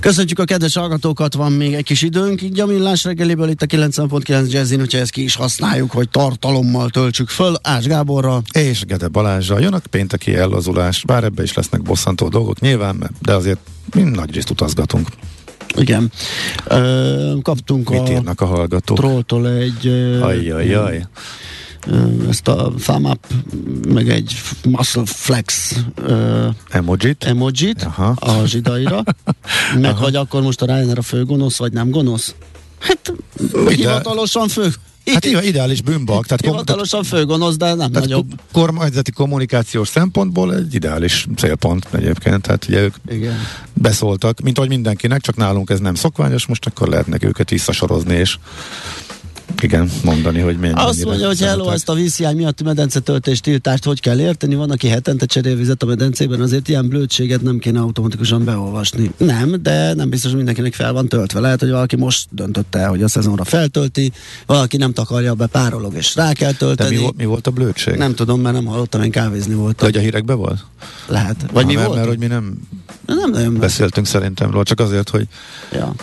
Köszönjük a kedves hallgatókat, van még egy kis időnk, így a millás reggeliből itt a 90.9 Jazzin, hogyha ezt ki is használjuk, hogy tartalommal töltsük föl, Ács Gáborra. És Gede Balázsra jön a pénteki ellazulás, bár ebbe is lesznek bosszantó dolgok nyilván, de azért mi nagy részt utazgatunk. Igen. Ö, kaptunk Mit a írnak a hallgatók? Trolltól egy Ajjajjaj. ö, ezt a thumb up, meg egy muscle flex ö, Emojit? emojit Aha. a zsidaira, meg hogy akkor most a Ryanair a fő gonosz, vagy nem gonosz? Hát hivatalosan fő, Hát ide- ideális bűnbak, tehát, hivatalosan fő gonosz, de nem tehát nagyobb. kormányzati kommunikációs szempontból egy ideális célpont egyébként, tehát ugye ők Igen. beszóltak, mint ahogy mindenkinek, csak nálunk ez nem szokványos, most akkor lehetnek őket visszasorozni, és igen, mondani, hogy mennyi. Azt mondja, hogy hello, ezt a vízhiány miatti medencetöltés tiltást hogy kell érteni? Van, aki hetente cserél vizet a medencében, azért ilyen blödséget nem kéne automatikusan beolvasni. Nem, de nem biztos, hogy mindenkinek fel van töltve. Lehet, hogy valaki most döntötte el, hogy a szezonra feltölti, valaki nem takarja be, párolog és rá kell De tölteni. mi, volt, mi volt a blödség? Nem tudom, mert nem hallottam, én kávézni De voltam. hogy a hírekben volt? Lehet. Vagy Ha, mi mert, volt? Mert hogy mi nem Nem nagyon beszéltünk szerintem róla, csak azért, hogy Ja.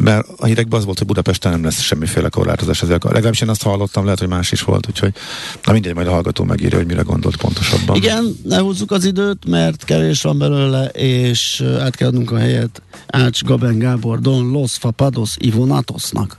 Mert a hírekben az volt, hogy Budapesten nem lesz semmiféle korlátozás ezzel. Legalábbis én azt hallottam, lehet, hogy más is volt, úgyhogy na mindegy, majd a hallgató megírja, hogy mire gondolt pontosabban. Igen, ne húzzuk az időt, mert kevés van belőle, és át kell adnunk a helyet Ács Gaben Gábor Don Los Fapados Ivonatosnak.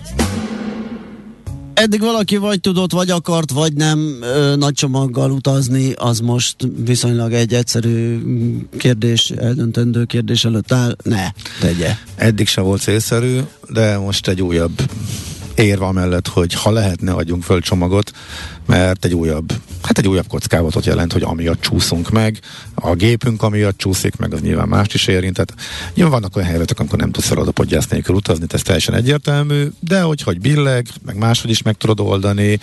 Eddig valaki vagy tudott, vagy akart, vagy nem ö, nagy csomaggal utazni, az most viszonylag egy egyszerű kérdés, eldöntendő kérdés előtt áll. Ne, tegye. Eddig se volt célszerű, de most egy újabb érve amellett, hogy ha lehetne, adjunk föl csomagot, mert egy újabb, hát egy újabb kockázatot jelent, hogy amiatt csúszunk meg, a gépünk amiatt csúszik meg, az nyilván mást is érint. Tehát nyilván vannak olyan helyzetek, amikor nem tudsz feladapodjász nélkül utazni, ez teljesen egyértelmű, de hogy hogy billeg, meg máshogy is meg tudod oldani.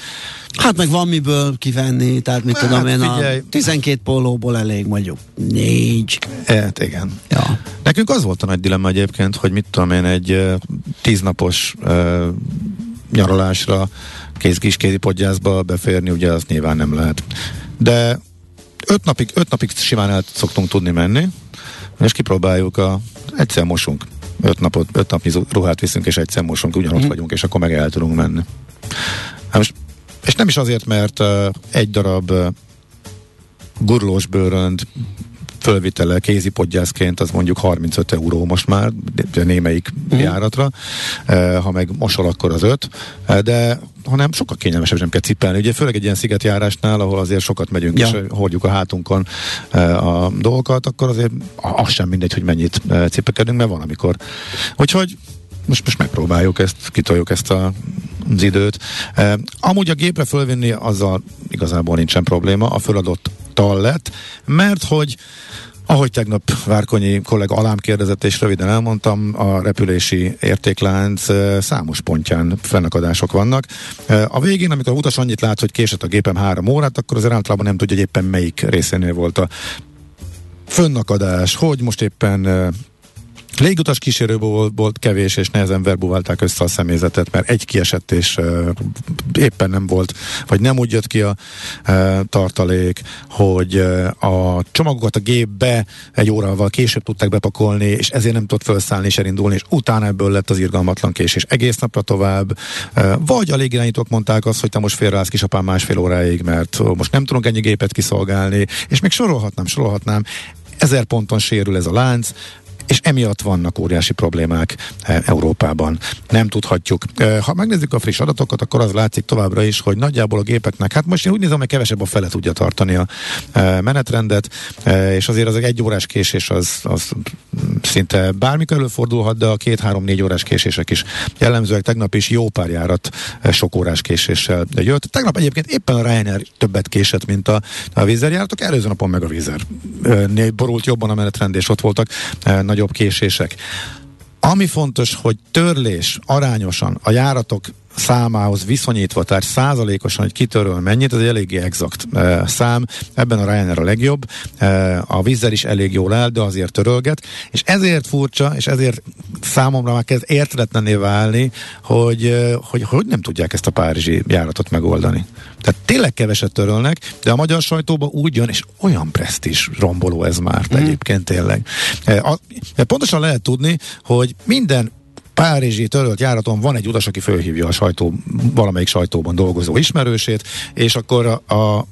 Hát meg van miből kivenni, tehát mit Hát tudom én, a figyelj. 12 pólóból elég mondjuk négy. Hát igen. Ja. Nekünk az volt a nagy dilemma egyébként, hogy mit tudom én, egy tíznapos nyaralásra kéz kis kézipodgyászba beférni, ugye az nyilván nem lehet. De öt napig, öt napig simán el szoktunk tudni menni, és kipróbáljuk a, egyszer mosunk. Öt, napot, öt napnyi ruhát viszünk, és egyszer mosunk, ugyanott Mhm. vagyunk, és akkor meg el tudunk menni. Hát most, és nem is azért, mert uh, egy darab uh, gurlós bőrönd fölvitele kézipodgyászként az mondjuk 35 euró most már, de némelyik uh-huh. járatra, e, ha meg mosol, akkor az 5, e, de hanem sokkal kényelmesebb, nem kell cipelni. Ugye főleg egy ilyen szigetjárásnál, ahol azért sokat megyünk, Ja. és hordjuk a hátunkon a dolgokat, akkor azért az sem mindegy, hogy mennyit cipekedünk, mert van amikor. Úgyhogy most, most megpróbáljuk ezt, kitoljuk ezt a, az időt. E, amúgy a gépre fölvinni azzal igazából nincsen probléma, a föladott tal lett, mert hogy ahogy tegnap Várkonyi kollega alám kérdezett, és röviden elmondtam, a repülési értéklánc számos pontján fennakadások vannak. A végén, amikor a utas annyit lát, hogy késett a gépem három órát, akkor azért általában nem tudja, hogy éppen melyik részénél volt a fönnakadás, hogy most éppen Légutas kísérőből volt, kevés, és nehezen verbuválták össze a személyzetet, mert egy kiesett, és uh, éppen nem volt, vagy nem úgy jött ki a uh, tartalék, hogy uh, a csomagokat a gépbe egy órával később tudták bepakolni, és ezért nem tudott felszállni és elindulni, és utána ebből lett az irgalmatlan késés egész napra tovább, uh, vagy a légirányítók mondták azt, hogy te most félreállsz kisapám másfél óráig, mert most nem tudunk ennyi gépet kiszolgálni, és még sorolhatnám, sorolhatnám, ezer ponton sérül ez a lánc, és emiatt vannak óriási problémák e, Európában. Nem tudhatjuk. E, ha megnézzük a friss adatokat, akkor az látszik továbbra is, hogy nagyjából a gépeknek, hát most én úgy nézem, hogy kevesebb a fele tudja tartani a e, menetrendet, és azért az egy órás késés az, az szinte bármikor előfordulhat, de a két-három-négy órás késések is jellemzőek. Tegnap is jó pár járat sok órás késéssel jött. Tegnap egyébként éppen a Ryanair többet késett, mint a, a vízer járatok, előző napon meg a vízer borult jobban a menetrend, és ott voltak nagy nagyobb késések. Ami fontos, hogy törlés arányosan a járatok számához viszonyítva, tehát százalékosan, hogy kitöröl mennyit, ez egy eléggé exakt e, szám. Ebben a Ryanair a legjobb. E, a vízzel is elég jól áll, de azért törölget. És ezért furcsa, és ezért számomra már kezd értetlenné válni, hogy, e, hogy hogy nem tudják ezt a párizsi járatot megoldani. Tehát tényleg keveset törölnek, de a magyar sajtóban úgy jön, és olyan presztis romboló ez már mm. egyébként tényleg. E, a, pontosan lehet tudni, hogy minden Párizsi törölt járaton van egy utas, aki fölhívja a sajtó, valamelyik sajtóban dolgozó ismerősét, és akkor a, a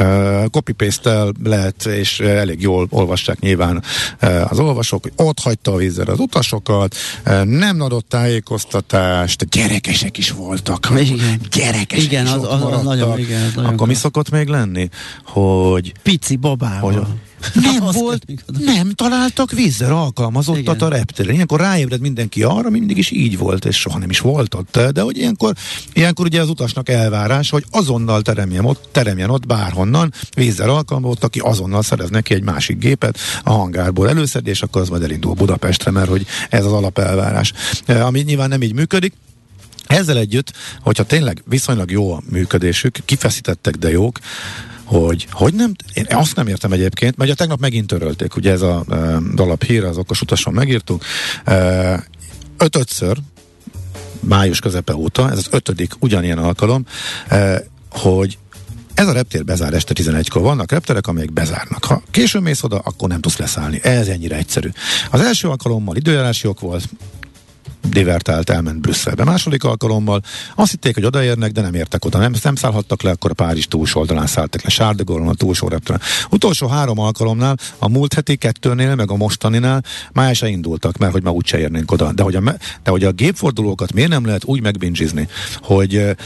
Uh, copy-paste lehet, és elég jól olvassák nyilván uh, az olvasók, hogy ott hagyta a vízzel az utasokat, uh, nem adott tájékoztatást, gyerekesek is voltak. Igen. Gyerekesek igen, is az, ott az, az nagyon, igen, az nagyon Akkor mi szokott még lenni? Hogy... Pici babával. Hogy, nem volt, nem találtak vízzel alkalmazottat Igen. a reptéren. Ilyenkor ráébred mindenki arra, mindig is így volt, és soha nem is volt ott. De hogy ilyenkor, ilyenkor ugye az utasnak elvárás, hogy azonnal teremjen ott, teremjen ott bárhonnan vízzel alkalmazott, aki azonnal szerez neki egy másik gépet a hangárból előszed, és akkor az majd elindul Budapestre, mert hogy ez az alapelvárás. E, ami nyilván nem így működik, ezzel együtt, hogyha tényleg viszonylag jó a működésük, kifeszítettek, de jók, hogy, hogy nem, én azt nem értem egyébként, mert a tegnap megint törölték, ugye ez a e, dalap hír, az okos utason megírtuk, e, ötötször, május közepe óta, ez az ötödik ugyanilyen alkalom, e, hogy ez a reptér bezár este 11-kor. Vannak repterek, amelyek bezárnak. Ha későn mész oda, akkor nem tudsz leszállni. Ez ennyire egyszerű. Az első alkalommal időjárási ok volt, divertált, elment Brüsszelbe. Második alkalommal azt hitték, hogy odaérnek, de nem értek oda. Nem, nem szállhattak le, akkor a Párizs túlsó oldalán szálltak le. Sárdegolon a túlsó reptelen. Utolsó három alkalomnál, a múlt heti kettőnél, meg a mostaninál már se indultak, mert hogy már úgyse érnénk oda. De hogy a, de hogy a gépfordulókat miért nem lehet úgy megbingizni, hogy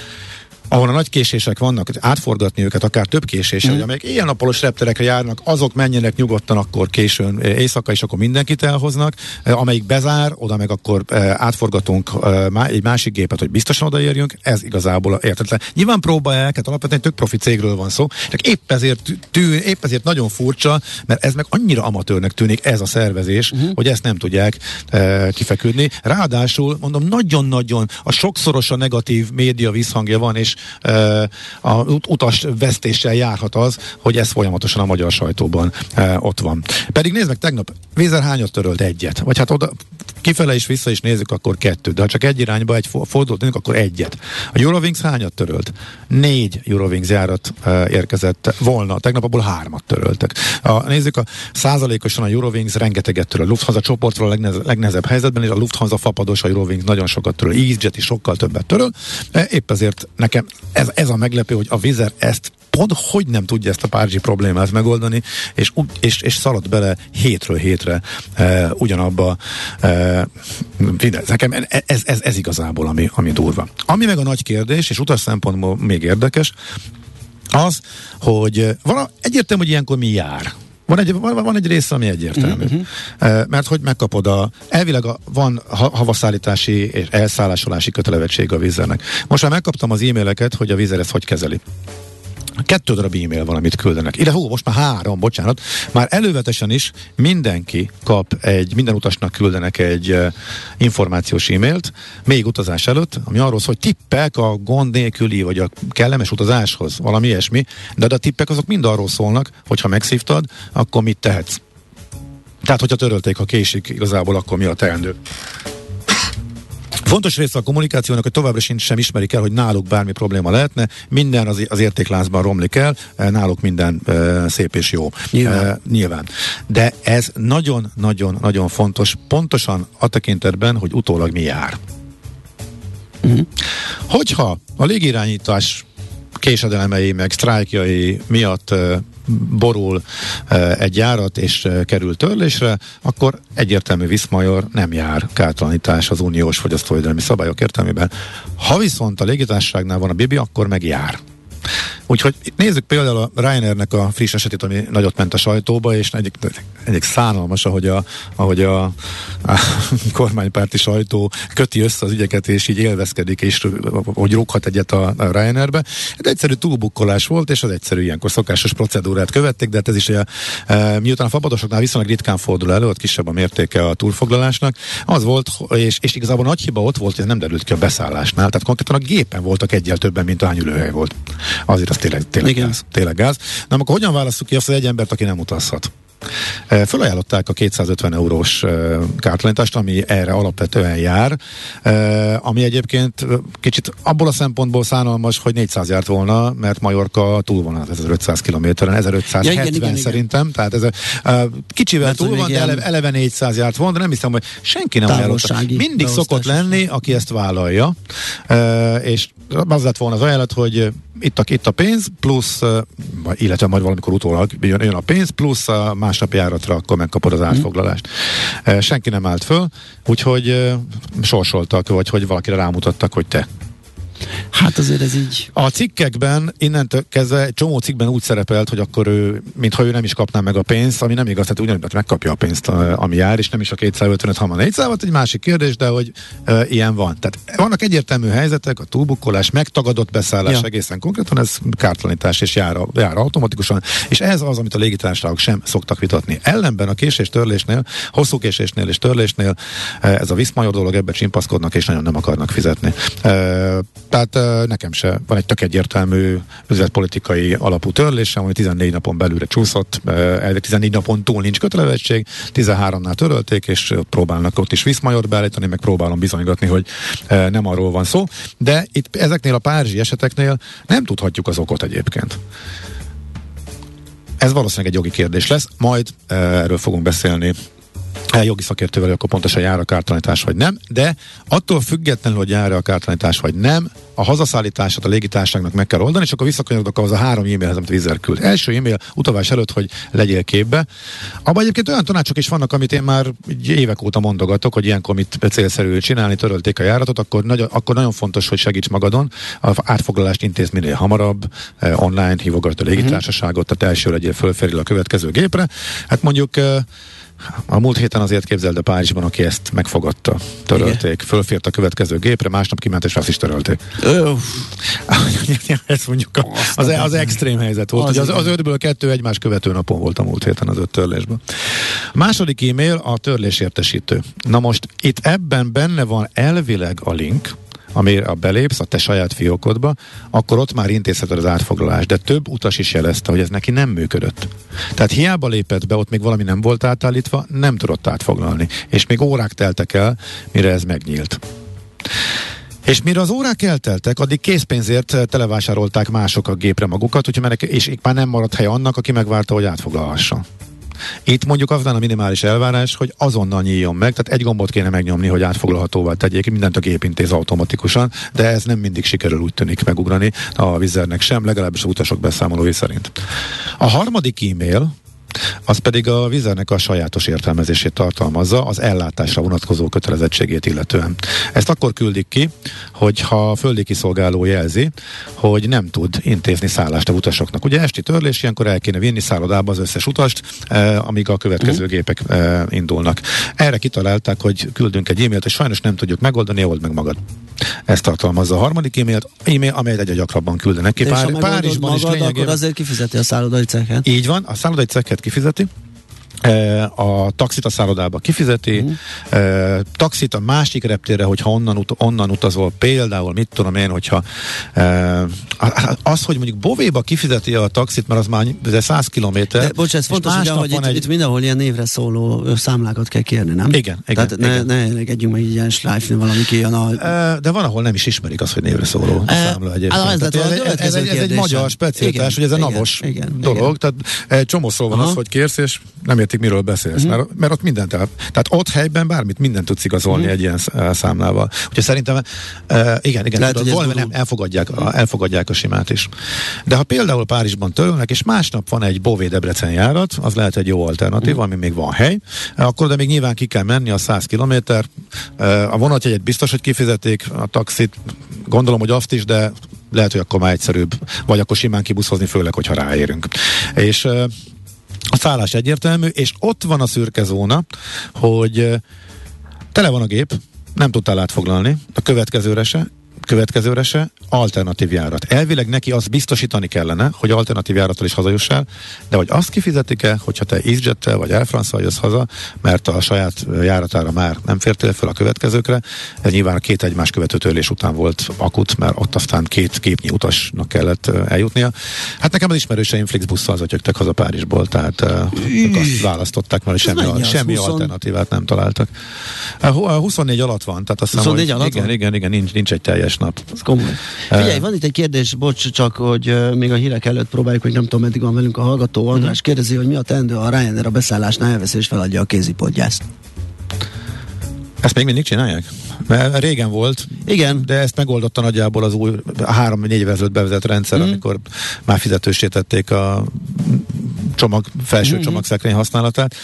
ahol a nagy késések vannak, átforgatni őket, akár több késéssel, mm. hogy amelyek ilyen napolos repterekre járnak, azok menjenek nyugodtan akkor későn eh, éjszaka, és akkor mindenkit elhoznak, eh, amelyik bezár, oda meg akkor eh, átforgatunk egy másik gépet, hogy biztosan odaérjünk, ez igazából értetlen. Nyilván próbálják, hát alapvetően tök profi cégről van szó, csak épp ezért, tű, épp ezért nagyon furcsa, mert ez meg annyira amatőrnek tűnik ez a szervezés, uh-huh. hogy ezt nem tudják e, kifeküdni. Ráadásul, mondom, nagyon-nagyon a sokszoros a negatív média visszhangja van, és a utas vesztéssel járhat az, hogy ez folyamatosan a magyar sajtóban ott van. Pedig nézd meg, tegnap Vézer hányat törölt egyet? Vagy hát oda kifele is vissza is nézzük, akkor kettő. De ha csak egy irányba egy fordult, akkor egyet. A Eurowings hányat törölt? Négy Eurowings járat érkezett volna. Tegnap abból hármat töröltek. A, nézzük, a százalékosan a Eurowings rengeteget töröl. Lufthansa csoportról a legnehezebb, legnehezebb helyzetben, és a Lufthansa fapados a Eurowings nagyon sokat töröl. EasyJet is sokkal többet töröl. Épp ezért nekem ez, ez a meglepő, hogy a Vizer ezt pont hogy nem tudja ezt a párizsi problémát megoldani, és, és, és szalad bele hétről hétre e, ugyanabba e, nekem ez, ez, ez igazából ami, ami durva. Ami meg a nagy kérdés, és utas szempontból még érdekes, az, hogy van egyértelmű, hogy ilyenkor mi jár. Van egy, van, van egy része, ami egyértelmű. Uh-huh. Mert hogy megkapod a... Elvileg a, van havaszállítási és elszállásolási kötelezettség a vízernek. Most már megkaptam az e-maileket, hogy a vízer ezt hogy kezeli. Kettő darab e-mail van, amit küldenek. Ide, hú, most már három, bocsánat. Már elővetesen is mindenki kap egy, minden utasnak küldenek egy uh, információs e-mailt, még utazás előtt, ami arról szól, hogy tippek a gond nélküli, vagy a kellemes utazáshoz, valami ilyesmi, de a tippek azok mind arról szólnak, hogy ha megszívtad, akkor mit tehetsz Tehát, hogyha törölték, ha késik, igazából akkor mi a teendő? Fontos része a kommunikációnak, hogy továbbra sincs sem ismerik el, hogy náluk bármi probléma lehetne, minden az, az értékláncban romlik el, eh, náluk minden e, szép és jó. Nyilván. E, nyilván. De ez nagyon-nagyon-nagyon fontos, pontosan a tekintetben, hogy utólag mi jár. Uh-huh. Hogyha a légirányítás késedelemei, meg sztrájkjai miatt borul egy járat és kerül törlésre, akkor egyértelmű viszmajor nem jár kártalanítás az uniós fogyasztóvédelmi szabályok értelmében. Ha viszont a légitársaságnál van a bibi, akkor meg jár. Úgyhogy nézzük például a Ryanairnek a friss esetét, ami nagyot ment a sajtóba, és egyik, egyik szánalmas, ahogy a, ahogy a, a kormánypárti sajtó köti össze az ügyeket, és így élvezkedik, és hogy rúghat egyet a, a Ryanairbe. Ez egyszerű túlbukkolás volt, és az egyszerű ilyenkor szokásos procedúrát követték, de hát ez is a, e, miután a fabadosoknál viszonylag ritkán fordul elő, ott kisebb a mértéke a túlfoglalásnak, az volt, és, és igazából nagy hiba ott volt, hogy nem derült ki a beszállásnál, tehát konkrétan a gépen voltak egyel többen, mint ahány ülőhely volt. Azért az tényleg, tényleg Igen. gáz. Tényleg gáz. Na, akkor hogyan választjuk ki azt, hogy egy embert, aki nem utazhat? Fölajánlották a 250 eurós kártalanítást, ami erre alapvetően jár, ami egyébként kicsit abból a szempontból szánalmas, hogy 400 járt volna, mert Majorka túl van az 1500 kilométeren, 1570 ja, igen, igen, szerintem, igen. tehát ez kicsivel mert túl van, de eleve, eleve 400 járt volna, de nem hiszem, hogy senki nem ajánlotta. Mindig szokott lenni, aki ezt vállalja, és az lett volna az ajánlat, hogy itt a, itt a pénz, plusz, illetve majd valamikor utólag jön, jön a pénz, plusz a másnap járatra akkor megkapod az átfoglalást. Mm. Senki nem állt föl, úgyhogy sorsoltak, vagy hogy valakire rámutattak, hogy te Hát azért ez így. A cikkekben innentől kezdve egy csomó cikkben úgy szerepelt, hogy akkor ő, mintha ő nem is kapná meg a pénzt, ami nem igaz, tehát ugyanúgy megkapja a pénzt, ami jár, és nem is a 255, hanem a 400, volt egy másik kérdés, de hogy e, ilyen van. Tehát vannak egyértelmű helyzetek, a túlbukkolás, megtagadott beszállás ja. egészen konkrétan, ez kártalanítás és jár, jár automatikusan, és ez az, amit a légitársaságok sem szoktak vitatni. Ellenben a késés törlésnél, hosszú késésnél és törlésnél ez a viszmajor dolog, ebbe csimpaszkodnak, és nagyon nem akarnak fizetni. E, tehát nekem se van egy tök egyértelmű üzletpolitikai alapú törlésem, hogy 14 napon belülre csúszott, 14 napon túl nincs kötelezettség, 13-nál törölték, és próbálnak ott is viszmajort beállítani, meg próbálom bizonygatni, hogy nem arról van szó. De itt ezeknél a párizsi eseteknél nem tudhatjuk az okot egyébként. Ez valószínűleg egy jogi kérdés lesz, majd erről fogunk beszélni jogi szakértővel, akkor pontosan jár a kártalanítás vagy nem, de attól függetlenül, hogy jár a kártalanítás vagy nem, a hazaszállítását a légitárságnak meg kell oldani, és akkor visszakanyarodok ahhoz a három e-mailhez, amit Vizer küld. Első e-mail utavás előtt, hogy legyél képbe. Abban egyébként olyan tanácsok is vannak, amit én már évek óta mondogatok, hogy ilyenkor mit célszerű csinálni, törölték a járatot, akkor, nagy, akkor nagyon fontos, hogy segíts magadon. A átfoglalást intéz minél hamarabb, eh, online hívogat a légitársaságot, tehát első legyél fölfelül a következő gépre. Hát mondjuk eh, a múlt héten azért képzeld a Párizsban, aki ezt megfogadta. Törölték. Igen. Fölfért a következő gépre, másnap kiment és azt is törölték. Ez mondjuk a, az, az extrém helyzet volt. Az, az, az ötből kettő egymás követő napon volt a múlt héten az öt törlésben. A második e-mail a törlésértesítő. Na most itt ebben benne van elvileg a link, amire belépsz a te saját fiókodba, akkor ott már intézheted az átfoglalást. De több utas is jelezte, hogy ez neki nem működött. Tehát hiába lépett be, ott még valami nem volt átállítva, nem tudott átfoglalni. És még órák teltek el, mire ez megnyílt. És mire az órák elteltek, addig készpénzért televásárolták mások a gépre magukat, úgyhogy és itt már nem maradt hely annak, aki megvárta, hogy átfoglalhassa. Itt mondjuk az a minimális elvárás, hogy azonnal nyíljon meg, tehát egy gombot kéne megnyomni, hogy átfoglalhatóvá tegyék, mindent a gép intéz automatikusan, de ez nem mindig sikerül úgy tűnik megugrani a vizernek sem, legalábbis a utasok beszámolói szerint. A harmadik e-mail, az pedig a vizernek a sajátos értelmezését tartalmazza, az ellátásra vonatkozó kötelezettségét illetően. Ezt akkor küldik ki, hogyha a földi kiszolgáló jelzi, hogy nem tud intézni szállást a utasoknak. Ugye esti törlés, ilyenkor el kéne vinni szállodába az összes utast, eh, amíg a következő uh-huh. gépek eh, indulnak. Erre kitalálták, hogy küldünk egy e-mailt, és sajnos nem tudjuk megoldani, old meg magad. Ezt tartalmazza a harmadik e-mailt, e-mail, amelyet egyre gyakrabban küldenek ki. Pár, Párizsban magad, is lényegében. Akkor azért kifizeti a szállodai cekhet. Így van, a szállodai cekhet kifizeti, a taxit a szállodába kifizeti, uh-huh. taxit a másik reptérre, hogyha onnan, ut- onnan utazol, például, mit tudom én, hogyha az, hogy mondjuk Bovéba kifizeti a taxit, mert az már 100 kilométer. De, bocs, ez fontos, ugye, hogy itt, egy... itt mindenhol ilyen névre szóló számlákat kell kérni, nem? Igen, igen. Tehát ne, igen. ne elégedjünk meg így ilyen slájfni valami kijön a... De van, ahol nem is ismerik azt, hogy névre szóló a számla egyébként. Ez, ez, ez, egy, ez egy magyar specialitás, hogy ez a navos dolog, tehát egy csomó szó van az, hogy kérsz, és nem értik, miről beszélsz, uh-huh. mert, mert ott mindent el, tehát ott helyben bármit, mindent tudsz igazolni uh-huh. egy ilyen számlával. Úgyhogy szerintem, uh, igen, igen, Lehet, tudod, valami nem, elfogadják, a, elfogadják a simát is. De ha például Párizsban törölnek, és másnap van egy Bové Debrecen járat, az lehet egy jó alternatív, uh-huh. ami még van hely, akkor de még nyilván ki kell menni a 100 kilométer. Uh, a vonatjegyet biztos, hogy kifizetik, a taxit gondolom, hogy azt is, de lehet, hogy akkor már egyszerűbb, vagy akkor simán kibuszozni, főleg, hogyha ráérünk. És a szállás egyértelmű, és ott van a szürke zóna, hogy tele van a gép, nem tudtál átfoglalni, a következőre se, következőre se alternatív járat. Elvileg neki azt biztosítani kellene, hogy alternatív járattal is hazajussál, de hogy azt kifizetik-e, hogyha te EasyJet-tel vagy Air france jössz haza, mert a saját járatára már nem fértél fel a következőkre, ez nyilván a két egymás követő törlés után volt akut, mert ott aztán két képnyi utasnak kellett eljutnia. Hát nekem az ismerőseim Flixbusszal zatyögtek haza Párizsból, tehát ők azt választották, mert semmi, semmi 20... alternatívát nem találtak. A 24 alatt van, tehát azt hiszem, 24 hogy alatt igen, igen, igen, nincs, nincs egy teljes nap. Ez komoly. Figyelj, van itt egy kérdés, bocs, csak hogy uh, még a hírek előtt próbáljuk, hogy nem tudom, meddig van velünk a hallgató. András uh-huh. kérdezi, hogy mi a teendő a Ryanair a beszállásnál elveszi és feladja a kézipodgyászt. Ezt még mindig csinálják? Mert régen volt, igen, de ezt megoldotta nagyjából az új három-négy éve ezelőtt bevezett rendszer, mm. amikor már fizetősítették a csomag, felső mm-hmm. csomagszekrény használatát.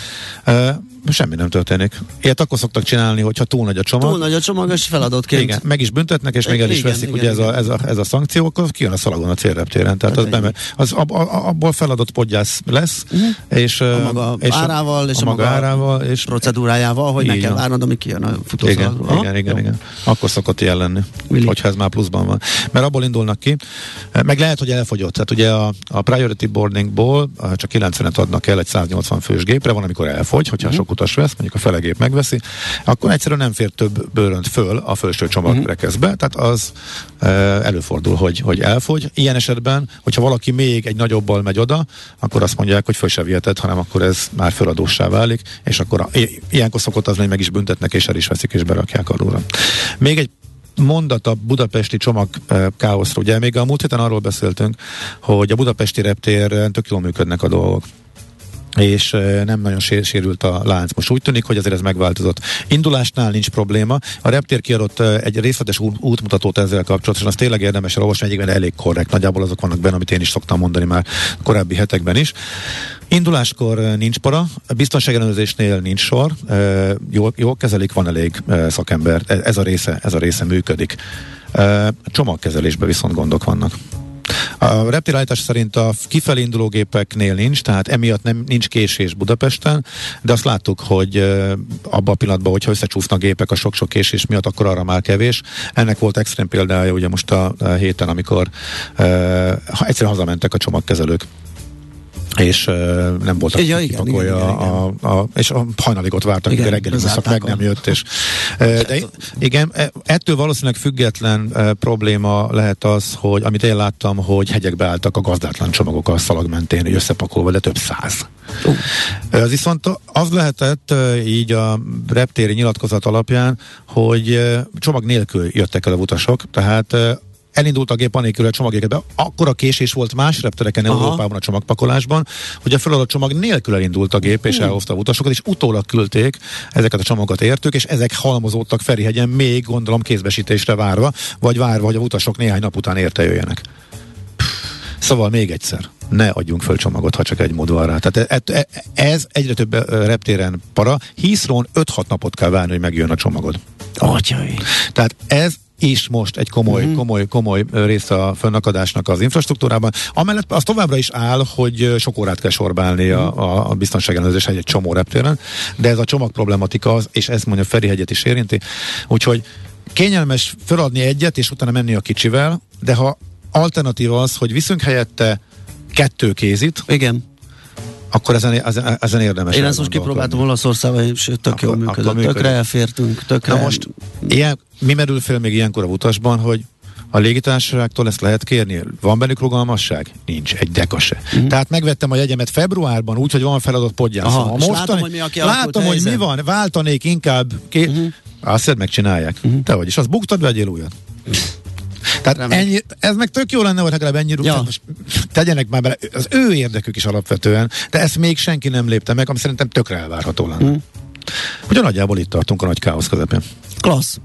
Semmi nem történik. Ilyet akkor szoktak csinálni, hogyha túl nagy a csomag. Túl nagy a csomag, és feladatként. Igen, meg is büntetnek, és még el is igen, veszik, igen, ugye igen. Ez, a, ez, a, ez a szankció, akkor kijön a szalagon a célreptéren. Tehát hát az, nem, az ab, abból feladott podgyász lesz, uh-huh. és a maga és árával, és a, a maga árával, és procedúrájával, hogy ne kell várnod, amíg kijön a futószalagról. Igen, igen, igen, igen. Akkor szokott ilyen lenni, Willi. hogyha ez már pluszban van. Mert abból indulnak ki, meg lehet, hogy elfogyott. Tehát ugye a, a priority boardingból csak 90-et adnak el egy 180 fős gépre, van, amikor elfogy, hogyha uh-huh. sok utas vesz, mondjuk a felegép megveszi, akkor egyszerűen nem fér több bőrönt föl a felső csomagrekeszbe, uh-huh. tehát az e, előfordul, hogy, hogy elfogy. Ilyen esetben, hogyha valaki még egy nagyobbal megy oda, akkor azt mondják, hogy föl se viheted, hanem akkor ez már feladósá válik, és akkor a, ilyenkor szokott az, hogy meg is büntetnek, és el is veszik, és berakják alulra. Még egy mondat a budapesti csomag e, káoszról. Ugye még a múlt héten arról beszéltünk, hogy a budapesti reptéren tök jól működnek a dolgok és nem nagyon sérült a lánc. Most úgy tűnik, hogy azért ez megváltozott. Indulásnál nincs probléma. A reptér kiadott egy részletes útmutatót ezzel kapcsolatosan, az tényleg érdemes elolvasni, egyébként elég korrekt. Nagyjából azok vannak benne, amit én is szoktam mondani már korábbi hetekben is. Induláskor nincs para, biztonságellenőrzésnél nincs sor, jól, jól kezelik, van elég szakember, e, ez a része, ez a része működik. Csomagkezelésben viszont gondok vannak. A reptilállítás szerint a kifelé induló gépeknél nincs, tehát emiatt nem, nincs késés Budapesten, de azt láttuk, hogy abban a pillanatban, hogyha összecsúsznak gépek a sok-sok késés miatt, akkor arra már kevés. Ennek volt extrém példája ugye most a, héten, amikor ha egyszerűen hazamentek a csomagkezelők és uh, nem volt ja, igen, igen, igen, a, a, a, és a hajnalig ott vártak, igen, reggeli szak meg nem jött, és uh, de igen, e, ettől valószínűleg független uh, probléma lehet az, hogy amit én láttam, hogy hegyekbe álltak a gazdátlan csomagok a szalag mentén, összepakolva, de több száz. Uh. Az viszont az lehetett így a reptéri nyilatkozat alapján, hogy csomag nélkül jöttek el a utasok, tehát elindult a gép anélkül a csomagjegyekbe. Akkor a késés volt más reptereken Aha. Európában a csomagpakolásban, hogy a feladott csomag nélkül elindult a gép, és elhozta a utasokat, és utólag küldték ezeket a csomagokat értük, és ezek halmozódtak Ferihegyen még gondolom kézbesítésre várva, vagy várva, hogy a utasok néhány nap után érte jöjjenek. Szóval még egyszer, ne adjunk föl csomagot, ha csak egy mód van rá. Tehát e, e, ez egyre több reptéren para. Hiszrón 5-6 napot kell várni, hogy megjön a csomagod. Atyai. Tehát ez is most egy komoly, uh-huh. komoly, komoly része a fönnakadásnak az infrastruktúrában. Amellett az továbbra is áll, hogy sok órát kell sorbálni uh-huh. a, a biztonságellenőrzés egy csomó reptéren, de ez a csomag problematika az, és ezt mondja Ferihegyet is érinti. Úgyhogy kényelmes feladni egyet, és utána menni a kicsivel, de ha alternatíva az, hogy viszünk helyette kettő kézit, igen akkor ezen, ezen, ezen érdemes Én ezt most kipróbáltam Olaszországban, és tök jól működött. Tökre elfértünk. Tökre... Na most, ilyen, mi merül fel még ilyenkor a utasban, hogy a légitársaságtól ezt lehet kérni? Van bennük rugalmasság? Nincs, egy deka se. Uh-huh. Tehát megvettem a jegyemet februárban, úgyhogy van feladott podgyászom. Aha, most látom, hogy mi, látom, hogy mi van, váltanék inkább. Ké... Uh-huh. Azt megcsinálják. Uh-huh. Te vagy, és az buktad, vegyél újat. Tehát ennyi, ez meg tök jó lenne, hogy legalább ennyi ja. most tegyenek már bele, az ő érdekük is alapvetően, de ezt még senki nem lépte meg, ami szerintem tökre elvárható lenne. Mm. Ugye nagyjából itt tartunk a nagy káosz közepén. Klassz.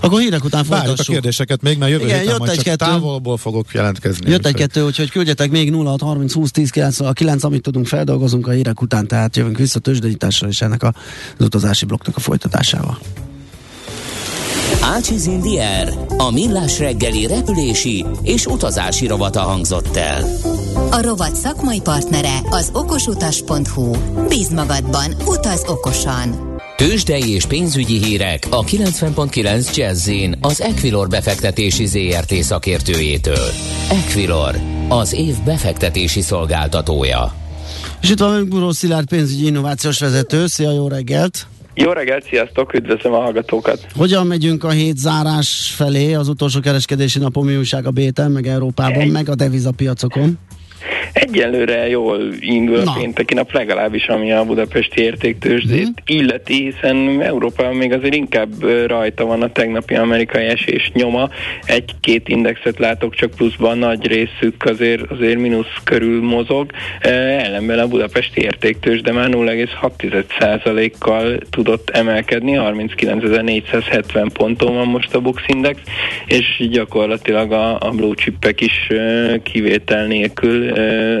Akkor hírek után folytassuk. a kérdéseket még, mert jövő Igen, héten majd egy kettő. távolból fogok jelentkezni. Jött egy kettő, úgyhogy küldjetek még 0 30 20 10 9, a 9, amit tudunk feldolgozunk a hírek után, tehát jövünk vissza tőzsdenyítással és ennek az utazási blokknak a folytatásával. Ácsiz Indier, a millás reggeli repülési és utazási rovata hangzott el. A rovat szakmai partnere az okosutas.hu. Bíz magadban, utaz okosan! Tőzsdei és pénzügyi hírek a 90.9 jazz az Equilor befektetési ZRT szakértőjétől. Equilor, az év befektetési szolgáltatója. És itt van Buró Szilárd pénzügyi innovációs vezető. Szia, jó reggelt! Jó reggelt, sziasztok, üdvözlöm a hallgatókat! Hogyan megyünk a hét zárás felé, az utolsó kereskedési napon mi újság a Béten, meg Európában, Egy... meg a devizapiacokon? Egyelőre jól indul a pénteki nap, legalábbis ami a budapesti értéktősdét mm. illeti, hiszen Európában még azért inkább rajta van a tegnapi amerikai esés nyoma. Egy-két indexet látok csak pluszban, nagy részük azért, azért mínusz körül mozog. Ellenben a budapesti értéktősde már 0,6%-kal tudott emelkedni, 39.470 ponton van most a Bux Index, és gyakorlatilag a, a blue chipek is kivétel nélkül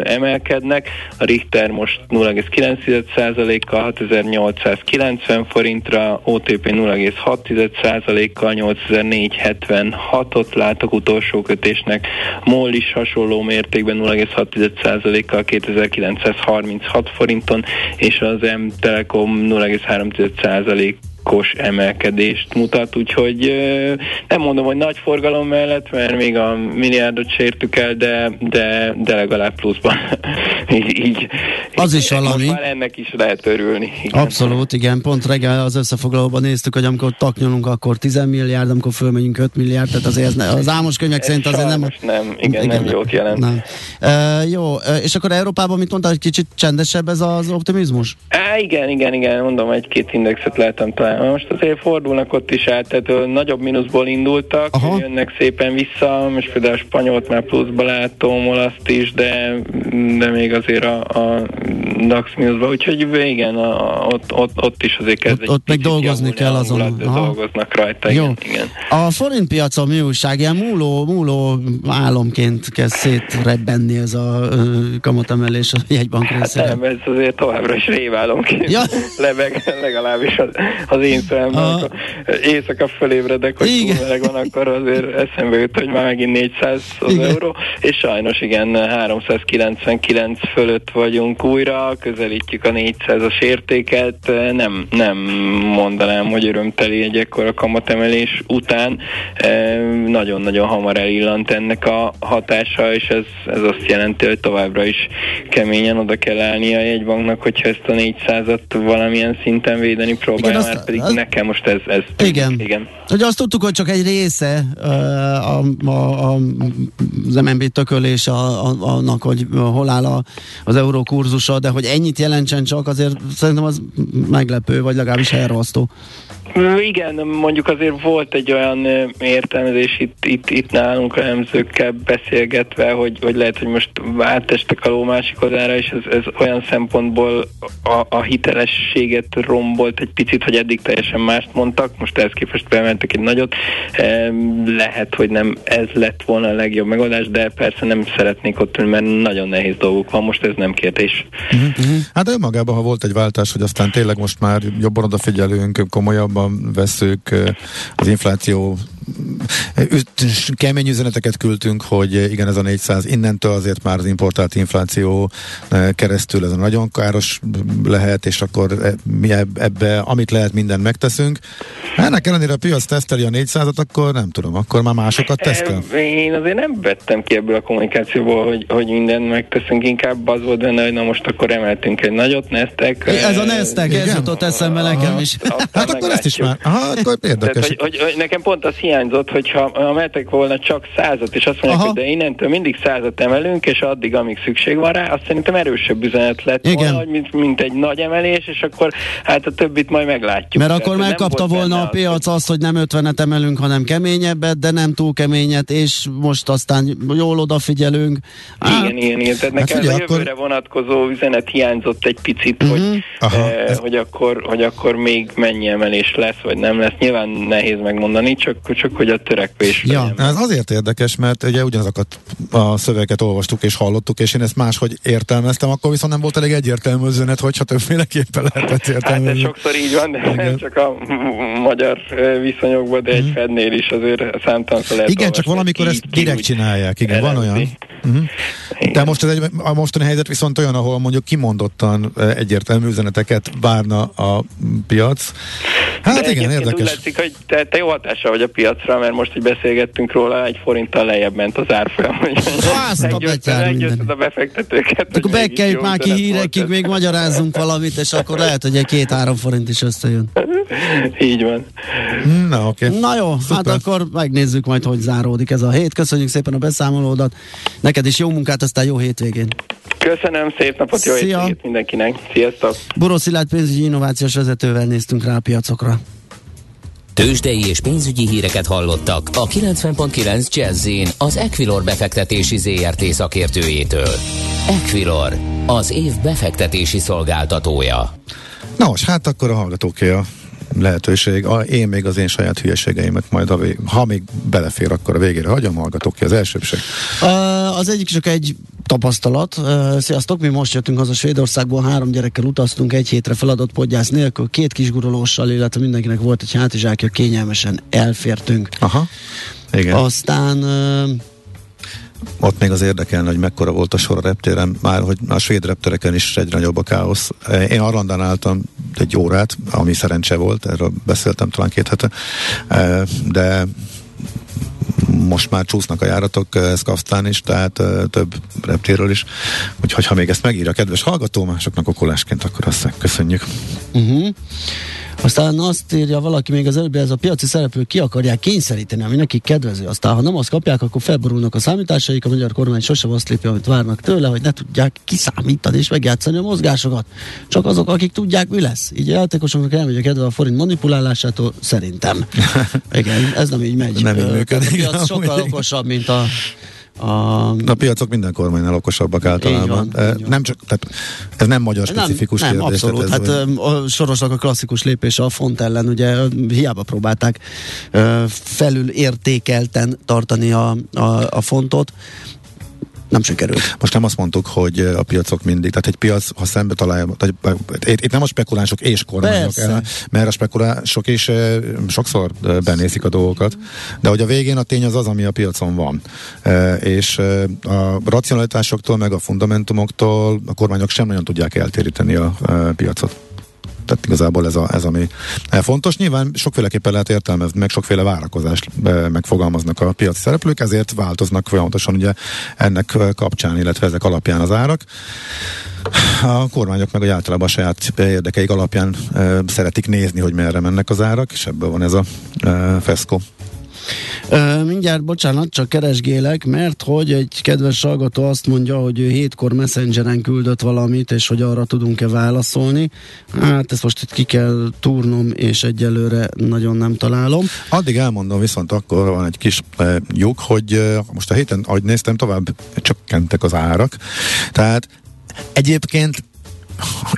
emelkednek. A Richter most 0,9%-kal 6890 forintra, OTP 0,6%-kal 8476-ot látok utolsó kötésnek. MOL is hasonló mértékben 0,6%-kal 2936 forinton, és az M-Telekom 0,3% kos emelkedést mutat, úgyhogy nem mondom, hogy nagy forgalom mellett, mert még a milliárdot sértük el, de, de, de legalább pluszban. így, így, az is valami. Már ennek is lehet örülni. Igen. Abszolút, igen. Pont reggel az összefoglalóban néztük, hogy amikor taknyolunk, akkor 10 milliárd, amikor fölmegyünk 5 milliárd, tehát azért ez ne, az álmos könyvek szerint azért nem... nem, igen, igen, nem jót jelent. Nem. Uh, jó, és akkor Európában mit mondtál, hogy kicsit csendesebb ez az optimizmus? Á, igen, igen, igen, mondom, egy-két indexet lehetem most azért fordulnak ott is át, tehát nagyobb mínuszból indultak, Aha. jönnek szépen vissza, most például a spanyolt már pluszba látom, olaszt is, de, de még azért a, a DAX mínuszba, úgyhogy igen, a, ott, ott, ott is azért kezd ott, ott meg dolgozni kell azon. Dolgoznak rajta, Jó. igen, igen. A forint piacon mi újság? Ilyen múló, múló álomként kezd szétrebbenni ez a kamatemelés a jegybank hát részére. nem, ez azért továbbra is réválomként ja. lebeg, legalábbis az, az én szemben. A... Éjszaka fölébredek, hogy igen. túl van, akkor azért eszembe jut, hogy már megint 400 az igen. euró, és sajnos igen, 399 fölött vagyunk újra, közelítjük a 400-as értéket, nem, nem mondanám, hogy örömteli egy ekkora kamatemelés után, nagyon-nagyon hamar elillant ennek a hatása, és ez, ez azt jelenti, hogy továbbra is keményen oda kell állni a jegybanknak, hogyha ezt a 400-at valamilyen szinten védeni próbálja, igen, pedig az... nekem most ez, ez igen. igen. Ugye azt tudtuk, hogy csak egy része a, a, a, az MNB tökölés a, a, annak, hogy hol áll a, az euró kurzusa, de hogy ennyit jelentsen csak, azért szerintem az meglepő, vagy legalábbis elrasztó. Igen, mondjuk azért volt egy olyan értelmezés itt, itt, itt nálunk a nemzőkkel beszélgetve, hogy, hogy lehet, hogy most átestek a ló másik oldalára, és ez, ez olyan szempontból a, a hitelességet rombolt egy picit, hogy eddig teljesen mást mondtak, most ehhez képest bementek egy nagyot. Lehet, hogy nem ez lett volna a legjobb megoldás, de persze nem szeretnék ott ülni, mert nagyon nehéz dolgok van, most ez nem kérdés. Uh-huh. Hát önmagában, ha volt egy váltás, hogy aztán tényleg most már jobban odafigyelünk, komolyabban veszők, az infláció kemény üzeneteket küldtünk, hogy igen, ez a 400, innentől azért már az importált infláció keresztül ez a nagyon káros lehet, és akkor mi ebbe, amit lehet, minden megteszünk. Ennek ellenére a piac teszteli a 400-at, akkor nem tudom, akkor már másokat tesztel? Én azért nem vettem ki ebből a kommunikációból, hogy, hogy mindent megteszünk, inkább az volt benne, hogy na most akkor emeltünk egy nagyot, Neztek. Ez a Neztek, ez jutott eszembe nekem is. Hát akkor ezt is már, aha, akkor érdekes. Tehát, hogy, hogy, hogy, nekem pont az hiányzott, hogyha emeltek volna csak százat, és azt mondják, aha. hogy de innentől mindig százat emelünk, és addig, amíg szükség van rá, azt szerintem erősebb üzenet lett Igen. volna, mint, mint egy nagy emelés, és akkor hát a többit majd meglátjuk. Mert akkor megkapta volna a piac azt, hogy nem 50-et emelünk, hanem keményebbet, de nem túl keményet, és most aztán jól odafigyelünk. Hát, igen, igen, igen. Tehát nekem hát, a jövőre akkor... vonatkozó üzenet hiányzott egy picit, uh-huh. hogy, Aha, eh, ez... hogy, akkor, hogy akkor még mennyi emelés lesz, vagy nem lesz. Nyilván nehéz megmondani, csak, csak hogy a törekvés. Ja, ez azért érdekes, mert ugye ugyanazokat a szövegeket olvastuk és hallottuk, és én ezt máshogy értelmeztem, akkor viszont nem volt elég egyértelmű üzenet, hogyha többféleképpen lehetett értelmezni. Hát ez sokszor így van, de Igen. csak a magyar viszonyokban, de egy mm. Fednél is azért számtalanszor lehet Igen, csak valamikor ezt direkt ki, csinálják, igen, van olyan. Uh-huh. De most ez egy, a mostani helyzet viszont olyan, ahol mondjuk kimondottan egyértelmű üzeneteket várna a piac. Hát De igen, érdekes. Úgy látszik, hogy te, te jó hatása vagy a piacra, mert most, hogy beszélgettünk róla, egy forinttal lejjebb ment az árfolyam. Meggyőzted a befektetőket. Akkor bekeljük már ki hírekig, még magyarázzunk valamit, és akkor lehet, hogy egy két-három forint is összejön. Így van. Na, oké. Okay. Na jó, hát Szuper. hát akkor megnézzük majd, hogy záródik ez a hét. Köszönjük szépen a beszámolódat. Neked is jó munkát, aztán jó hétvégén. Köszönöm, szép napot, jó Szia. hétvégét mindenkinek. Sziasztok! Buró Szilárd pénzügyi innovációs vezetővel néztünk rá a piacokra. Tőzsdei és pénzügyi híreket hallottak a 90.9 jazz az Equilor befektetési ZRT szakértőjétől. Equilor, az év befektetési szolgáltatója. Nos, hát akkor a hallgatóké a lehetőség. A, én még az én saját hülyeségeimet majd, a vég, ha még belefér, akkor a végére hagyom, hallgatok ki az elsőbség. Uh, az egyik csak egy tapasztalat. Sziasztok, mi most jöttünk haza Svédországból, három gyerekkel utaztunk egy hétre feladott podgyász nélkül, két kisgurulóssal, illetve mindenkinek volt egy hátizsákja, kényelmesen elfértünk. Aha. Igen. Aztán ott még az érdekelne, hogy mekkora volt a sor a reptéren, már hogy a svéd reptereken is egyre nagyobb a káosz. Én Arlandán álltam egy órát, ami szerencse volt, erről beszéltem talán két hete, de most már csúsznak a járatok Szkafsztán is, tehát több reptéről is. Úgyhogy ha még ezt megírja a kedves hallgató, másoknak okolásként, akkor azt köszönjük. Uh-huh. Aztán azt írja valaki még az előbb, ez a piaci szereplők ki akarják kényszeríteni, ami nekik kedvező. Aztán, ha nem azt kapják, akkor felborulnak a számításaik, a magyar kormány sosem azt lépje, amit várnak tőle, hogy ne tudják kiszámítani és megjátszani a mozgásokat. Csak azok, akik tudják, mi lesz. Így a játékosoknak elmegy a kedve a forint manipulálásától, szerintem. Igen, ez nem így megy. Nem így működik. Piac sokkal okosabb, mint a a, a piacok minden kormánynál okosabbak általában. Így van, így nem csak, tehát ez nem magyar specifikus nem, kérdés. Nem, abszolút. Hát vagy... a Sorosnak a klasszikus lépése a font ellen, ugye hiába próbálták felül értékelten tartani a, a, a fontot, nem sikerült. Most nem azt mondtuk, hogy a piacok mindig, tehát egy piac, ha szembe találja, tehát itt nem a spekulánsok és kormányok el, mert a spekulánsok is sokszor benézik a dolgokat, de hogy a végén a tény az az, ami a piacon van. És a racionalitásoktól, meg a fundamentumoktól a kormányok sem nagyon tudják eltéríteni a piacot. Tehát igazából ez, a, ez ami fontos. Nyilván sokféleképpen lehet értelmezni, meg sokféle várakozást megfogalmaznak a piaci szereplők, ezért változnak folyamatosan ugye ennek kapcsán, illetve ezek alapján az árak. A kormányok meg általában a saját érdekeik alapján e, szeretik nézni, hogy merre mennek az árak, és ebből van ez a e, feszkó. Mindjárt, bocsánat, csak keresgélek, mert hogy egy kedves hallgató azt mondja, hogy ő hétkor messengeren küldött valamit, és hogy arra tudunk-e válaszolni. Hát ezt most itt ki kell túrnom, és egyelőre nagyon nem találom. Addig elmondom, viszont akkor van egy kis uh, lyuk, hogy uh, most a héten, ahogy néztem, tovább csökkentek az árak. Tehát egyébként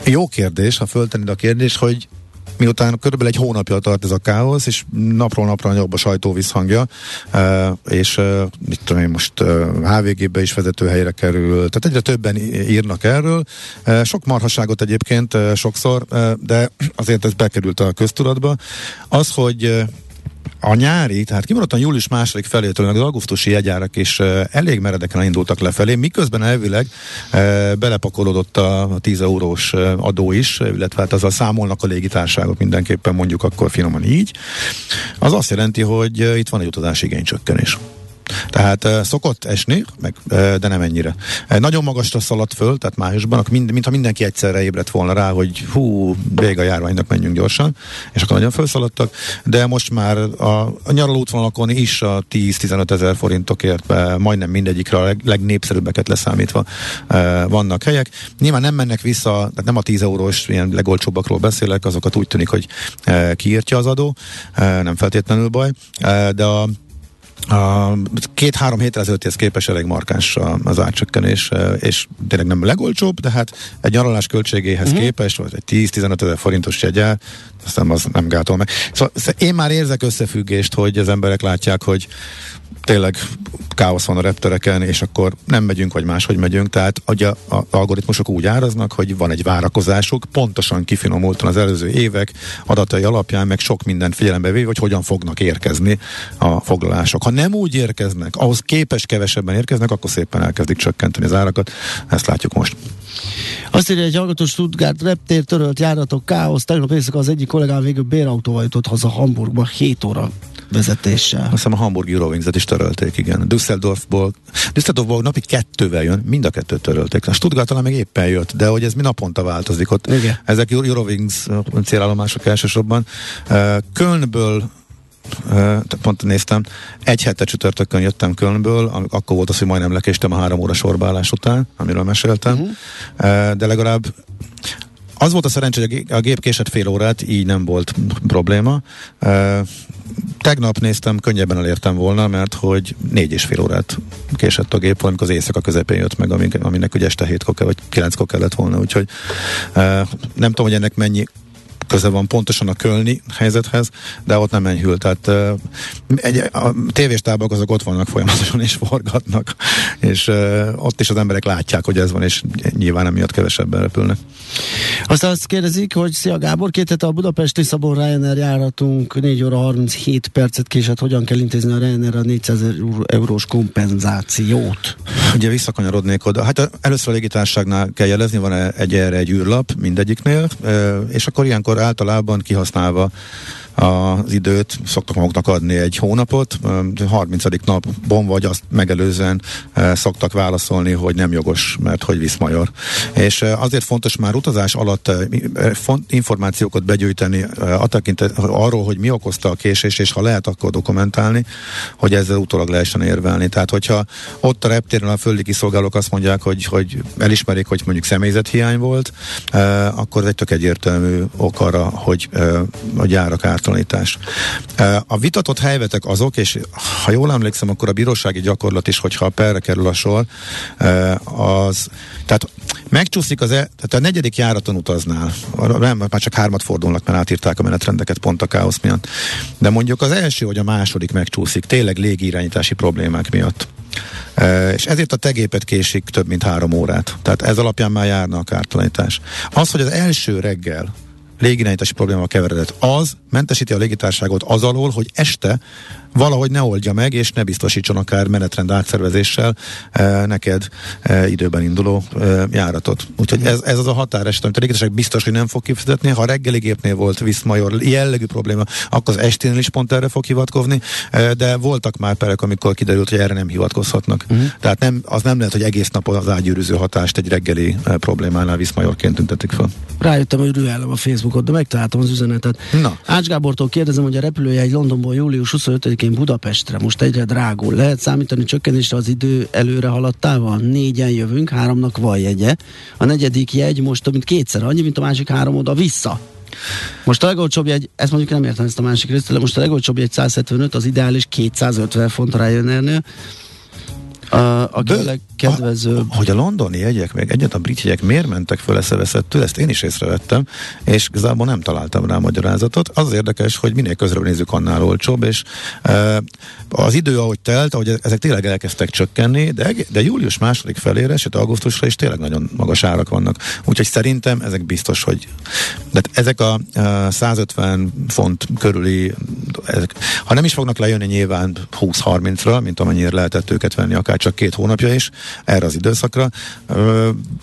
jó kérdés, ha föltennéd a kérdés, hogy miután körülbelül egy hónapja tart ez a káosz, és napról napra nagyobb a sajtó visszhangja, és mit tudom én most HVG-be is vezetőhelyre kerül, tehát egyre többen írnak erről. Sok marhaságot egyébként sokszor, de azért ez bekerült a köztudatba. Az, hogy a nyári, tehát kimaradtan július második felétől, meg az augusztusi jegyárak is elég meredeken indultak lefelé, miközben elvileg belepakolódott a 10 eurós adó is, illetve hát azzal számolnak a légitárságok mindenképpen mondjuk akkor finoman így. Az azt jelenti, hogy itt van egy utazási igénycsökkenés. Tehát uh, szokott esni, meg, uh, de nem ennyire. Uh, nagyon magasra szaladt föl, tehát májusban, mind, mintha mindenki egyszerre ébredt volna rá, hogy hú, vége a járványnak, menjünk gyorsan, és akkor nagyon felszaladtak, de most már a, a nyaraló útvonalakon is a 10-15 ezer forintokért uh, majdnem mindegyikre a leg, legnépszerűbbeket leszámítva uh, vannak helyek. Nyilván nem mennek vissza, tehát nem a 10 eurós ilyen legolcsóbbakról beszélek, azokat úgy tűnik, hogy uh, kiírtja az adó, uh, nem feltétlenül baj, uh, de a a két-három hétre ezelőttihez képes elég markáns az árcsökkenés, e, és tényleg nem a legolcsóbb, de hát egy nyaralás költségéhez uh-huh. képest, vagy egy 10-15 ezer forintos jegyel, aztán az nem gátol meg. Szóval én már érzek összefüggést, hogy az emberek látják, hogy tényleg káosz van a reptereken, és akkor nem megyünk, vagy máshogy megyünk. Tehát ugye az algoritmusok úgy áraznak, hogy van egy várakozásuk, pontosan kifinomultan az előző évek adatai alapján, meg sok mindent figyelembe véve, hogy hogyan fognak érkezni a foglalások. Ha nem úgy érkeznek, ahhoz képes kevesebben érkeznek, akkor szépen elkezdik csökkenteni az árakat. Ezt látjuk most. Azt írja egy hallgató Stuttgart reptér, törölt járatok, káosz. Tegnap éjszaka az egyik kollégám végül bérautóval jutott haza Hamburgba 7 óra vezetéssel. Azt hiszem a Hamburg Eurowings-et is törölték, igen. Düsseldorfból, Düsseldorfból napi kettővel jön, mind a kettőt törölték. A Stuttgart talán még éppen jött, de hogy ez mi naponta változik ott. Igen. Ezek Eurowings célállomások elsősorban. Kölnből pont néztem, egy hete csütörtökön jöttem Kölnből, akkor volt az, hogy majdnem lekéstem a három óra sorbálás után, amiről meséltem, uh-huh. de legalább az volt a szerencsé, hogy a gép késett fél órát, így nem volt probléma. Tegnap néztem, könnyebben elértem volna, mert hogy négy és fél órát késett a gép, valamikor az éjszaka közepén jött meg, aminek ugye este hétkor vagy kilenckor kellett volna, úgyhogy nem tudom, hogy ennek mennyi köze van pontosan a kölni helyzethez, de ott nem enyhül. Tehát egy, a tévéstábak azok ott vannak folyamatosan és forgatnak, és ott is az emberek látják, hogy ez van, és nyilván emiatt kevesebben repülnek. Aztán azt kérdezik, hogy szia Gábor, két hete a Budapesti Szabon Ryanair járatunk 4 óra 37 percet késett, hogyan kell intézni a Ryanair a 400 eurós kompenzációt? Ugye visszakanyarodnék oda. Hát először a légitárságnál kell jelezni, van egy erre egy űrlap mindegyiknél, és akkor ilyenkor általában kihasználva az időt, szoktak maguknak adni egy hónapot, 30. napban vagy azt megelőzően szoktak válaszolni, hogy nem jogos, mert hogy visz major. És azért fontos már utazás alatt információkat begyűjteni a tekintet, arról, hogy mi okozta a késés, és ha lehet, akkor dokumentálni, hogy ezzel utólag lehessen érvelni. Tehát, hogyha ott a reptéren a földi kiszolgálók azt mondják, hogy, hogy elismerik, hogy mondjuk személyzethiány volt, akkor ez egy tök egyértelmű ok arra, hogy a gyárak árt kártalanítás. A vitatott helyvetek azok, és ha jól emlékszem, akkor a bírósági gyakorlat is, hogyha a perre kerül a sor, az, tehát megcsúszik az, e, tehát a negyedik járaton utaznál, nem, már csak hármat fordulnak, mert átírták a menetrendeket pont a káosz miatt, de mondjuk az első vagy a második megcsúszik, tényleg légirányítási problémák miatt. Uh, és ezért a tegépet késik több mint három órát. Tehát ez alapján már járna a kártalanítás. Az, hogy az első reggel légirányítási probléma keveredett, az mentesíti a légitárságot az alól, hogy este valahogy ne oldja meg, és ne biztosítson akár menetrend átszervezéssel e, neked e, időben induló e, járatot. Úgyhogy ez, ez az a határeset, amit a légitársaság biztos, hogy nem fog kifizetni. Ha reggeli gépnél volt Viszmajor jellegű probléma, akkor az esténél is pont erre fog hivatkozni, e, de voltak már perek, amikor kiderült, hogy erre nem hivatkozhatnak. Uh-huh. Tehát nem, az nem lehet, hogy egész nap az ágyűrűző hatást egy reggeli e, problémánál Viszmajorként tüntetik fel. Rájöttem, hogy rühellem a Facebookot, de megtaláltam az üzenetet. Na. Ács Gábortól kérdezem, hogy a repülőjegy Londonból július 25 pénteken Budapestre most egyre drágul. Lehet számítani csökkenésre az idő előre haladtával? Négyen jövünk, háromnak van jegye. A negyedik jegy most több mint kétszer annyi, mint a másik három oda vissza. Most a legolcsóbb jegy, ezt mondjuk nem értem ezt a másik részt, de most a legolcsóbb jegy 175, az ideális 250 font Ryanairnél. A, a legkedvezőbb. A, hogy a londoni jegyek, meg egyet a brit jegyek miért mentek föl eszeveszettől, ezt én is észrevettem, és igazából nem találtam rá magyarázatot. Az, az érdekes, hogy minél közelebb nézzük, annál olcsóbb, és e, az idő, ahogy telt, ahogy ezek tényleg elkezdtek csökkenni, de, de július második felére, sőt augusztusra is tényleg nagyon magas árak vannak. Úgyhogy szerintem ezek biztos, hogy de ezek a, a 150 font körüli ezek, ha nem is fognak lejönni nyilván 20-30-ra, mint amennyire lehetett őket venni, akár csak két hónapja is, erre az időszakra,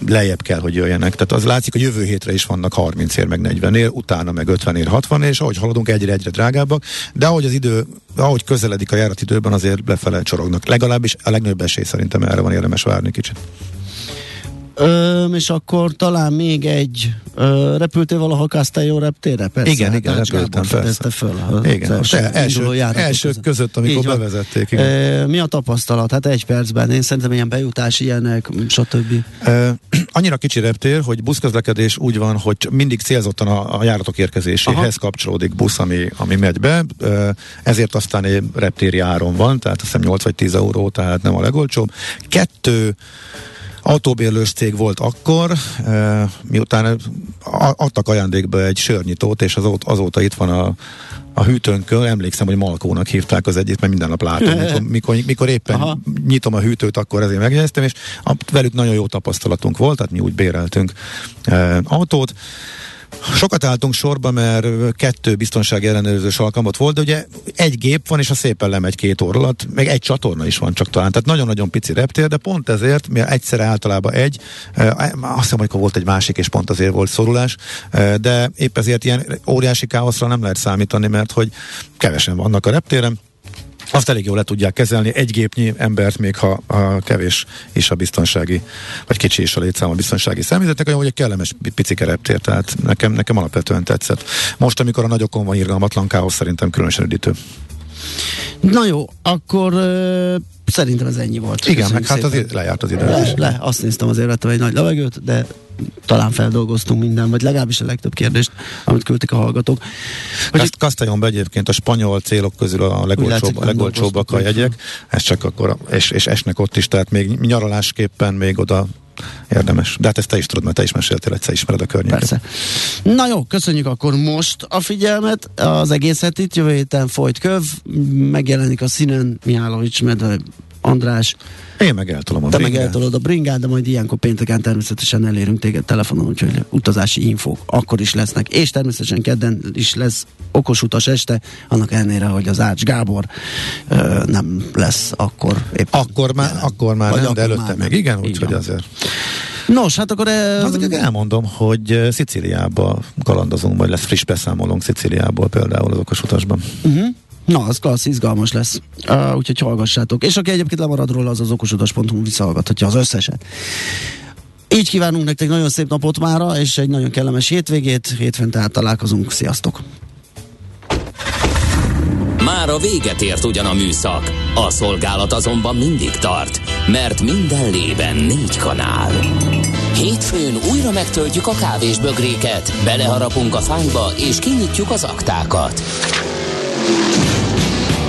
lejjebb kell, hogy jöjjenek. Tehát az látszik, hogy jövő hétre is vannak 30 ér, meg 40 ér, utána meg 50 ér, 60 ér, és ahogy haladunk, egyre-egyre drágábbak, de ahogy az idő, ahogy közeledik a járatidőben, azért lefele csorognak. Legalábbis a legnagyobb esély szerintem erre van érdemes várni kicsit. Ö, és akkor talán még egy ö, repültél valaha Castelló reptére? Persze, igen, hát igen, Ács repültem, Gábor föl. Az Igen, most első, első között. amikor Így bevezették. Igen. Ö, mi a tapasztalat? Hát egy percben. Én szerintem ilyen bejutás, ilyenek, stb. Uh, annyira kicsi reptér, hogy buszközlekedés úgy van, hogy mindig célzottan a, a járatok érkezéséhez Aha. kapcsolódik busz, ami, ami megy be, uh, ezért aztán egy reptéri áron van, tehát azt hiszem 8 vagy 10 euró, tehát nem a legolcsóbb. Kettő autóbérlős cég volt akkor, miután adtak ajándékba egy sörnyitót, és azóta, azóta itt van a, a hűtőnkön, emlékszem, hogy Malkónak hívták az egyik, mert minden nap látom, mikor, mikor, mikor éppen Aha. Nyitom a hűtőt, akkor ezért megjegyeztem, és velük nagyon jó tapasztalatunk volt, tehát mi úgy béreltünk e, autót. Sokat álltunk sorba, mert kettő biztonsági ellenőrzős alkalmat volt, de ugye egy gép van, és a szépen lemegy két óra alatt, meg egy csatorna is van csak talán, tehát nagyon-nagyon pici reptér, de pont ezért, mert egyszerre általában egy, azt hiszem, hogy volt egy másik, és pont azért volt szorulás, de épp ezért ilyen óriási káoszra nem lehet számítani, mert hogy kevesen vannak a reptéren, azt elég jól le tudják kezelni, egy gépnyi embert, még ha, ha kevés is a biztonsági, vagy kicsi is a létszám a biztonsági személyzetnek, olyan, hogy egy kellemes pi- picike reptér, tehát nekem, nekem alapvetően tetszett. Most, amikor a nagyokon van irgalmatlan káosz, szerintem különösen üdítő. Na jó, akkor szerintem ez ennyi volt. Igen, Köszönjük meg hát azért lejárt az idő. Le, le, azt néztem, azért vettem egy nagy levegőt, de talán feldolgoztunk minden, vagy legalábbis a legtöbb kérdést, amit küldtek a hallgatók. Hogy Kaszt, Castellonban egyébként a spanyol célok közül a legolcsóbb, nem legolcsóbbak a jegyek, ez csak akkor, és, és esnek ott is, tehát még nyaralásképpen még oda érdemes. De hát ezt te is tudod, mert te is meséltél, egyszer ismered a környéket. Persze. Na jó, köszönjük akkor most a figyelmet, az egész hetit, jövő héten folyt köv, megjelenik a színen Mihálovics, Medve, András, Én meg eltolom a te meg bringát. eltolod a bringát, de majd ilyenkor pénteken természetesen elérünk téged telefonon, úgyhogy utazási infók akkor is lesznek, és természetesen kedden is lesz okos utas este, annak ellenére, hogy az Ács Gábor ö, nem lesz akkor épp. Akkor már, jelen. akkor már Vagy nem, de előtte még nem. igen, úgyhogy azért. Nos, hát akkor... ö, Azért elmondom, hogy Szicíliába kalandozunk, vagy lesz friss beszámolónk Szicíliából például az okos utasban. Uh-huh. Na, az klassz, izgalmas lesz. Uh, úgyhogy hallgassátok. És aki egyébként lemarad róla, az az okosutas.hu visszahallgathatja az összeset. Így kívánunk nektek nagyon szép napot mára, és egy nagyon kellemes hétvégét. Hétfőn tehát találkozunk. Sziasztok! Már a véget ért ugyan a műszak, a szolgálat azonban mindig tart, mert minden lében négy kanál. Hétfőn újra megtöltjük a kávés bögréket, beleharapunk a fányba és kinyitjuk az aktákat.